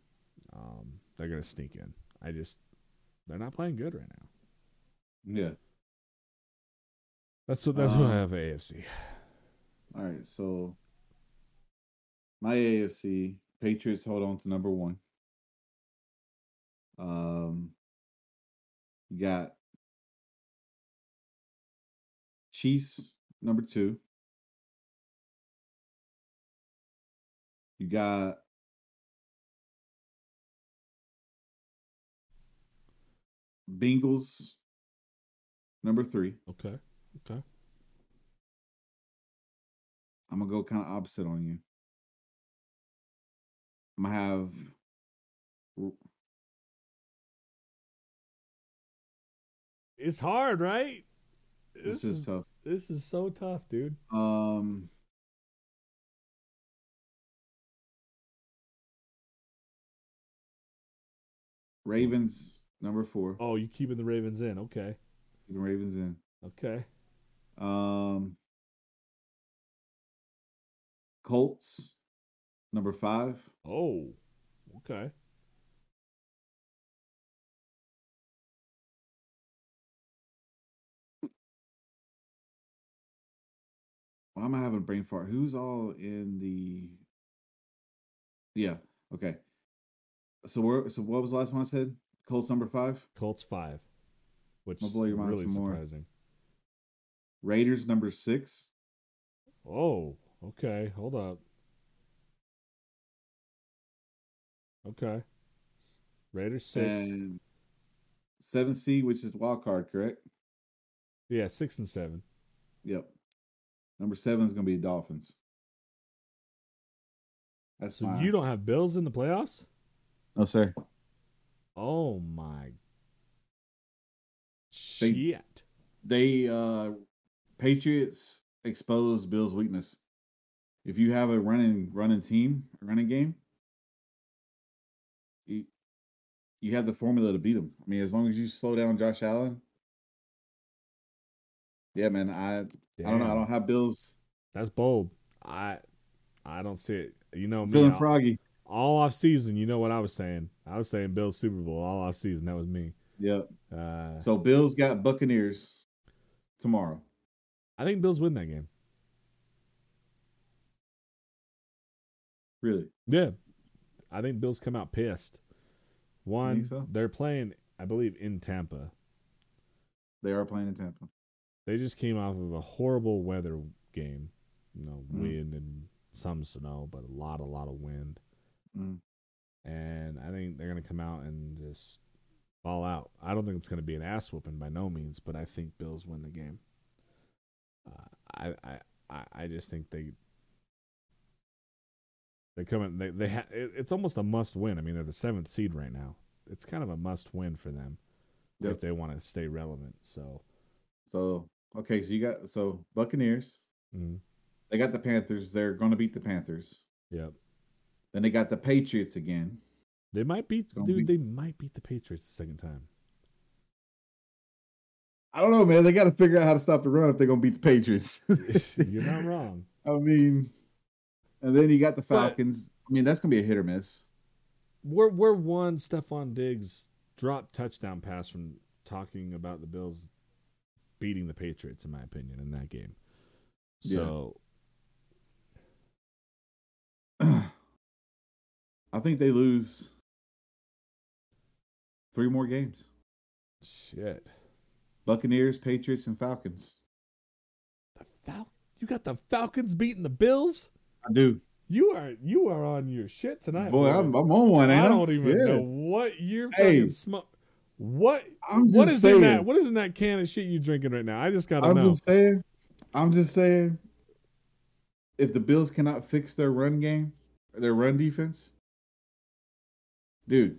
B: Um, they're gonna sneak in. I just they're not playing good right now.
A: Yeah.
B: That's what that's what I
A: Um,
B: have AFC.
A: All right. So my AFC Patriots hold on to number one. Um, you got Chiefs number two. You got Bengals number three.
B: Okay. Okay.
A: I'm gonna go kind of opposite on you. I'm gonna have
B: It's hard, right?
A: this, is, tough.
B: this is so tough, dude.
A: Um, Ravens number four.
B: Oh, you keeping the Ravens in? Okay.
A: Keeping Ravens in.
B: Okay.
A: Um, Colts number five.
B: Oh. Okay.
A: Why am I having a brain fart? Who's all in the? Yeah. Okay. So where? So what was the last one I said? Colts number five.
B: Colts five, which
A: I'll
B: is
A: blow your mind
B: really
A: some more.
B: surprising.
A: Raiders number six.
B: Oh, okay. Hold up. Okay. Raiders six.
A: And seven C, which is wild card, correct?
B: yeah, six and seven.
A: Yep. Number seven is going to be Dolphins. That's
B: So
A: fine.
B: you don't have Bills in the playoffs?
A: no, sir.
B: Oh my
A: They-
B: shit.
A: They uh Patriots exposed Bill's weakness. If you have a running running team, a running game, you you have the formula to beat them. I mean, as long as you slow down Josh Allen. Yeah, man. I I don't know. I don't have Bills
B: That's bold. I I don't see it. You know me.
A: feeling froggy.
B: all off season, you know what I was saying. I was saying Bills Super Bowl all off season. That was me.
A: Yep.
B: Uh,
A: So Bills got Buccaneers tomorrow.
B: I think Bills win that game.
A: Really?
B: Yeah, I think Bills come out pissed. One,
A: so?
B: they're playing, I believe, in Tampa.
A: They are playing in Tampa.
B: They just came off of a horrible weather game. You know,
A: Mm.
B: wind and some snow, but a lot, a lot of wind.
A: Mm.
B: And I think they're gonna come out and just fall out. I don't think it's gonna be an ass whooping by no means, but I think Bills win the game. Uh, I, I, I, just think they. They come in. They they ha- it, it's almost a must win. I mean, they're the seventh seed right now. It's kind of a must win for them
A: Yep.
B: if they want to stay relevant. So,
A: So okay, so you got so Buccaneers.
B: mm,
A: They got the Panthers. They're going to beat the Panthers.
B: yep.
A: Then they got the Patriots again.
B: They might beat, dude.
A: be-
B: They might beat the Patriots the second time.
A: I don't know, man. They got to figure out how to stop the run if they're going to beat the Patriots. <laughs> <laughs>
B: You're not wrong.
A: I mean, and then you got the
B: But-
A: Falcons. I mean, that's going to be a hit or miss.
B: We're we're one Stefon Diggs drop touchdown pass from talking about the Bills beating the Patriots, in my opinion, in that game.
A: Yeah.
B: So <clears throat>
A: I think they lose three more games.
B: shit.
A: Buccaneers, Patriots, and Falcons.
B: The Fal- you got the Falcons beating the Bills?
A: I do.
B: You are you are on your shit tonight.
A: Boy, I'm, I'm on one, ain't
B: I
A: I?
B: don't even
A: Yeah.
B: know what you're
A: Hey.
B: fucking smoke. What
A: I'm just
B: what is
A: saying.
B: in that? What is in that can of shit you drinking right now? I just gotta
A: I'm
B: know.
A: just saying. I'm just saying. If the Bills cannot fix their run game, their run defense, dude,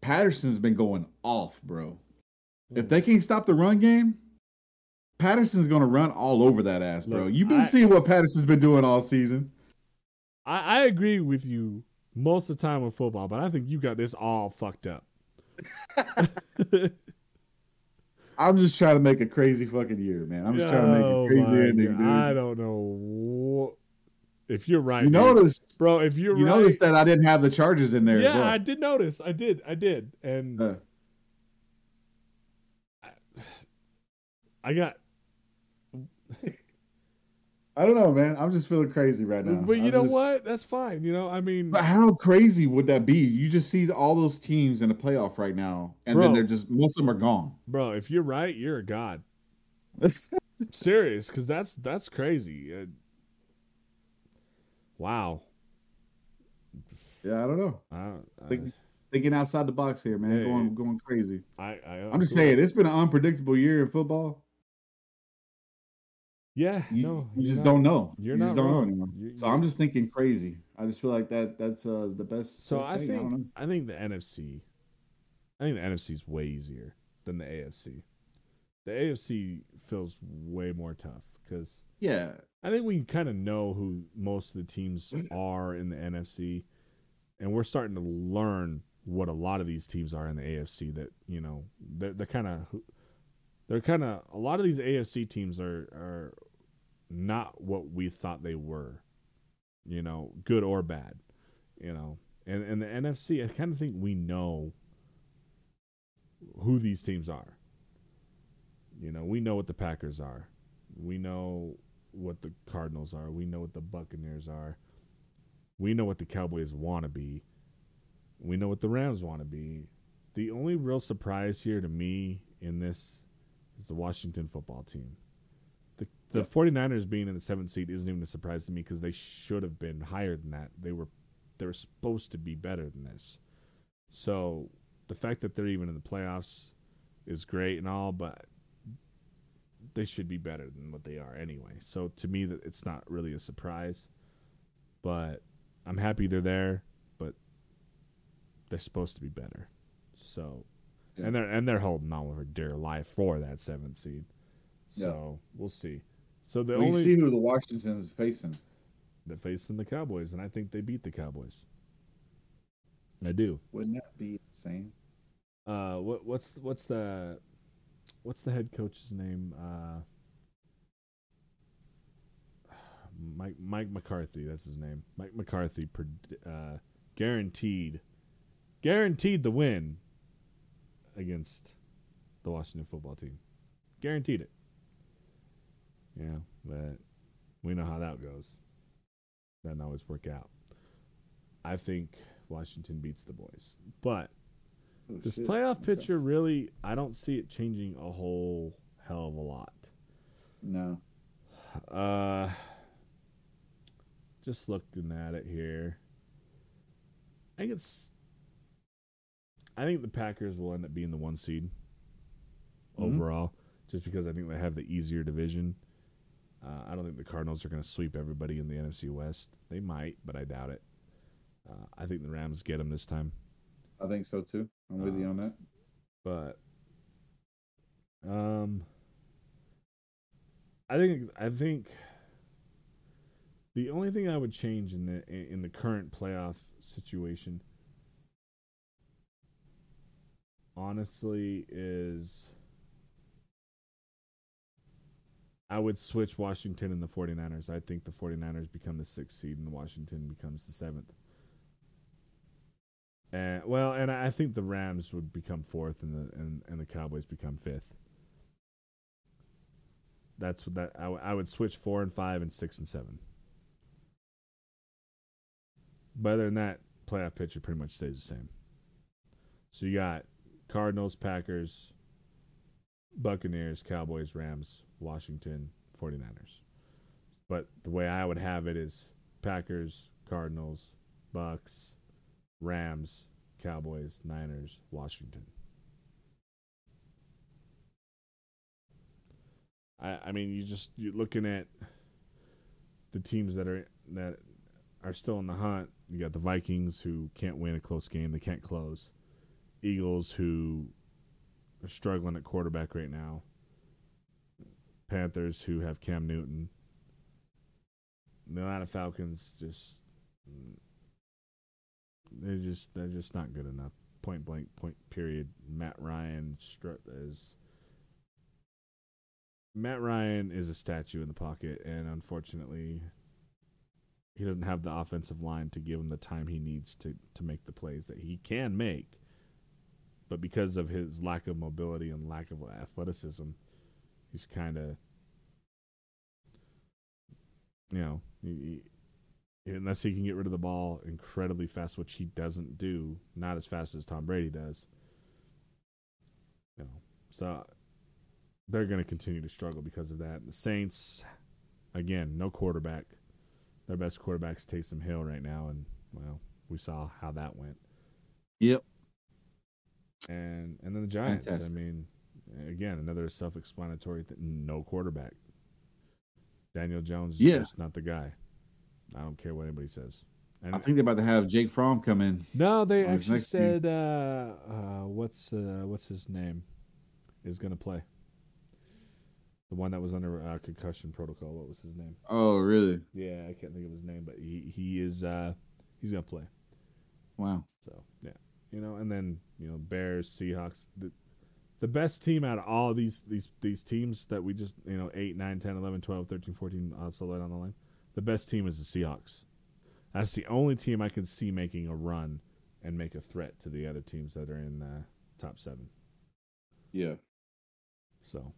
A: Patterson's been going off, bro. If they can't stop the run game, Patterson's gonna run all over that ass, bro.
B: Look,
A: You've been
B: I-
A: seeing what Patterson's been doing all season.
B: I, I agree with you most of the time with football, but I think you got this all fucked up. <laughs>
A: I'm just trying to make a crazy fucking year, man. I'm just trying to make
B: Oh
A: a crazy
B: my
A: ending, dude.
B: I don't know. What... If you're right,
A: You noticed,
B: bro. If you're
A: you
B: right,
A: noticed that I didn't have the Chargers in there. as
B: yeah,
A: well.
B: I did notice. I did. I did. And
A: Uh,
B: I got.
A: I don't know, man. I'm just feeling crazy right now.
B: But you
A: I'm
B: know
A: just-
B: what? That's fine. You know, I mean,
A: But how crazy would that be? You just see all those teams in the playoff right now, and
B: Bro.
A: then they're just most of them are gone.
B: bro, if you're right, you're a god. <laughs> Serious, because that's that's crazy. Uh, wow.
A: yeah, I don't know.
B: I, don't- I,
A: Think- Thinking outside the box here, man.
B: Hey.
A: Going going crazy.
B: I, I
A: I'm just saying, it's been an unpredictable year in football.
B: Yeah,
A: You,
B: no,
A: you just
B: not-
A: don't know.
B: you're
A: you just
B: not
A: don't know anymore.
B: You-
A: so I'm just thinking crazy. I just feel like that that's uh, the best.
B: So
A: best
B: I
A: thing.
B: think I think the NFC, I think the NFC is way easier than the AFC. The AFC feels way more tough because
A: yeah,
B: I think we kind of know who most of the teams are in the NFC, and we're starting to learn what a lot of these teams are in the AFC. That you know they're they're kind of they're kind of a lot of these AFC teams are are not what we thought they were, you know, good or bad, you know. And and the NFC, I kind of think we know who these teams are. You know, we know what the Packers are. We know what the Cardinals are. We know what the Buccaneers are. We know what the Cowboys want to be. We know what the Rams want to be. The only real surprise here to me in this is the Washington football team. The the 49ers being in the 7th seed isn't even a surprise to me because they should have been higher than that. They were they were supposed to be better than this. So, the fact that they're even in the playoffs is great and all, but they should be better than what they are anyway. So to me, that it's not really a surprise. But I'm happy they're there, but they're supposed to be better. So,
A: Yeah.
B: and they're and they're holding on for dear life for that seventh seed.
A: Yeah.
B: So we'll see. So the
A: we
B: only
A: see who the Washington's facing.
B: they're facing the Cowboys, and I think they beat the Cowboys. I do.
A: Wouldn't that be insane?
B: Uh, what what's what's the what's the head coach's name? Uh, Mike Mike McCarthy. That's his name. Mike McCarthy. Uh, guaranteed, guaranteed the win against the Washington football team. Guaranteed it. Yeah, but we know how that goes. Doesn't always work out. I think Washington beats the boys, but
A: Oh,
B: this
A: shit.
B: playoff
A: Okay.
B: picture really, I don't see it changing a whole hell of a lot.
A: No.
B: Uh, just looking at it here, I think it's. I think the Packers will end up being the one seed
A: Mhm.
B: overall, just because I think they have the easier division. Uh, I don't think the Cardinals are going to sweep everybody in the NFC West. They might, but I doubt it. Uh, I think the Rams get them this time.
A: I think so too. I'm with you
B: Uh,
A: on that.
B: but um I think I think the only thing I would change in the in the current playoff situation honestly is I would switch Washington and the 49ers. I think the 49ers become the 6th seed and Washington becomes the 7th. And well, and I think the Rams would become fourth, and the and, and the Cowboys become fifth. That's what that I, w- I would switch four and five and six and seven. But other than that, playoff picture pretty much stays the same. So you got Cardinals, Packers, Buccaneers, Cowboys, Rams, Washington, 49ers. But the way I would have it is Packers, Cardinals, Bucks, Rams, Cowboys, Niners, Washington. I I mean you just you're looking at the teams that are that are still in the hunt. You got the Vikings who can't win a close game, they can't close. Eagles who are struggling at quarterback right now. Panthers who have Cam Newton. The Atlanta Falcons just they're just they're just not good enough. Point blank, point period. Matt Ryan is Matt Ryan is a statue in the pocket, and unfortunately, he doesn't have the offensive line to give him the time he needs to to make the plays that he can make. But because of his lack of mobility and lack of athleticism, he's kind of you know, he, he, unless he can get rid of the ball incredibly fast, which he doesn't do, not as fast as Tom Brady does. You know, so they're going to continue to struggle because of that. The Saints, again, no quarterback. Their best quarterback's Taysom Hill right now, and well, we saw how that went.
A: Yep.
B: And and then the Giants.
A: Fantastic.
B: I mean, again, another self-explanatory thing. No quarterback. Daniel Jones is
A: Yeah.
B: just not the guy. I don't care what anybody says. And
A: I think they're about to have Jake Fromm come in.
B: no, they actually said uh, uh, what's uh, what's his name is going to play. The one that was under uh, concussion protocol. What was his name?
A: Oh, really?
B: Yeah, I can't think of his name, but he he is uh, he's going to play.
A: Wow.
B: So yeah, you know, and then you know Bears, Seahawks, the the best team out of all these these these teams that we just you know 8, 9, 10, 11, 12, 13, 14 uh, also laid on the line. The best team is the Seahawks. That's the only team I can see making a run and make a threat to the other teams that are in the top seven.
A: Yeah.
B: So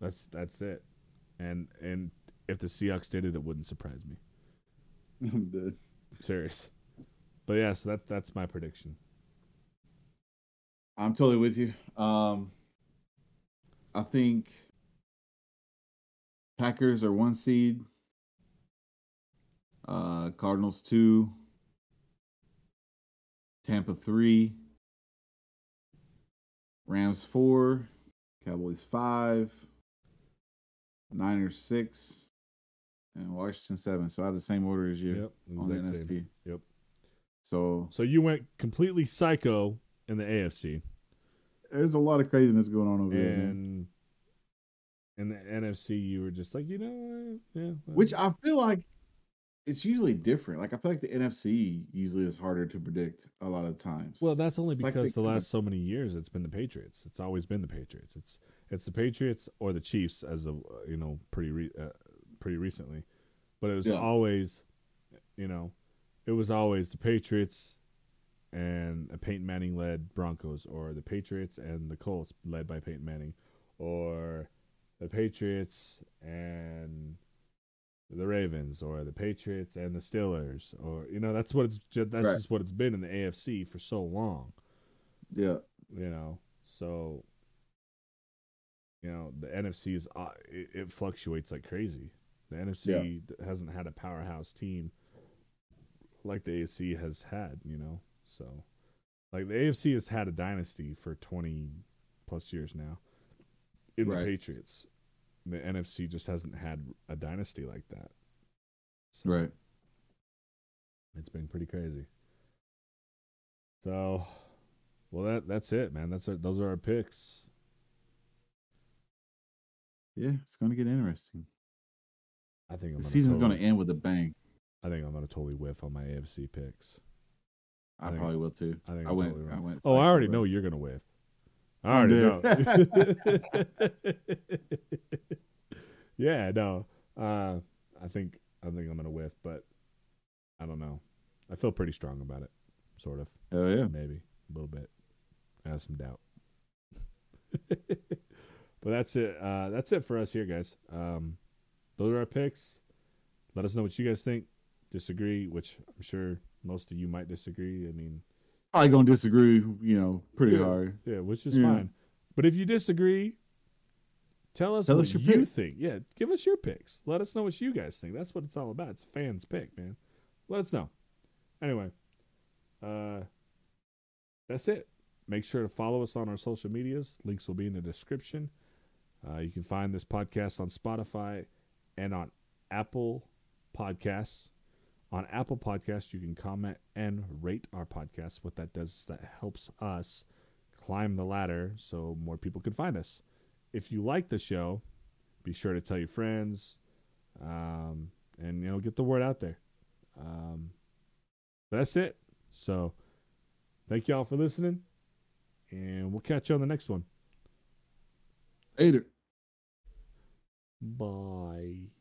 B: that's that's it. And and if the Seahawks did it, it wouldn't surprise me. <laughs>
A: I'm dead.
B: Serious. But yeah, so that's that's my prediction.
A: I'm totally with you. Um, I think Packers are one seed. Uh, Cardinals two. Tampa three. Rams four. Cowboys five. Niners six. And Washington seven. So I have the same order as you
B: Yep,
A: on the NFC.
B: same. Yep.
A: So
B: So you went completely psycho in the AFC,
A: there's a lot of craziness going on over there. man.
B: and in the NFC you were just like, you know, uh, yeah.
A: Which I feel like it's usually different. Like I feel like the NFC usually is harder to predict a lot of times.
B: well, that's only
A: it's
B: because
A: they
B: the last so many years it's been the Patriots. It's always been the Patriots. It's it's the Patriots or the Chiefs as of uh, you know pretty re- uh, pretty recently, but it was
A: Yeah.
B: always, you know, it was always the Patriots and a Peyton Manning led Broncos, or the Patriots and the Colts led by Peyton Manning, or the Patriots and the Ravens, or the Patriots and the Steelers, or you know that's what it's ju- that's
A: Right.
B: just what it's been in the AFC for so long,
A: yeah,
B: you know. So you know the NFC is uh, it, it fluctuates like crazy. The NFC hasn't had a powerhouse team like the AFC has had, you know. So, like the AFC has had a dynasty for twenty plus years now in
A: Right.
B: the Patriots. The NFC just hasn't had a dynasty like that. So
A: right.
B: It's been pretty crazy. So, well that that's it, man. That's our, those are our picks.
A: Yeah, it's going to get interesting.
B: I think I'm
A: The season's going to end with a bang.
B: I think I'm gonna totally whiff on my AFC picks.
A: I,
B: I think-
A: probably will too.
B: I think
A: I went.
B: totally
A: I went.
B: Oh, I already know you're gonna whiff. I already know. <laughs> <laughs> yeah, no. Uh, I think I think I'm gonna whiff, but I don't know. I feel pretty strong about it, sort of,
A: Hell yeah.
B: maybe a little bit. I have some doubt. <laughs> but that's it. Uh, that's it for us here, guys. Um, those are our picks. Let us know what you guys think. Disagree, which I'm sure most of you might disagree. I mean,
A: Probably going to disagree. You know, pretty
B: Yeah.
A: hard.
B: Yeah, which is
A: Yeah.
B: fine. But if you disagree, tell us
A: Tell
B: what
A: us your
B: you
A: picks.
B: think. Yeah, give us your picks. Let us know what you guys think. That's what it's all about. It's fans' pick, man. Let us know. Anyway, uh, that's it. Make sure to follow us on our social medias. Links will be in the description. Uh, you can find this podcast on Spotify and on Apple Podcasts. On Apple Podcasts, you can comment and rate our podcast. What that does is that helps us climb the ladder so more people can find us. If you like the show, be sure to tell your friends, um, and you know get the word out there. Um, that's it. So, thank y'all for listening, and we'll catch you on the next one.
A: Later.
B: Bye.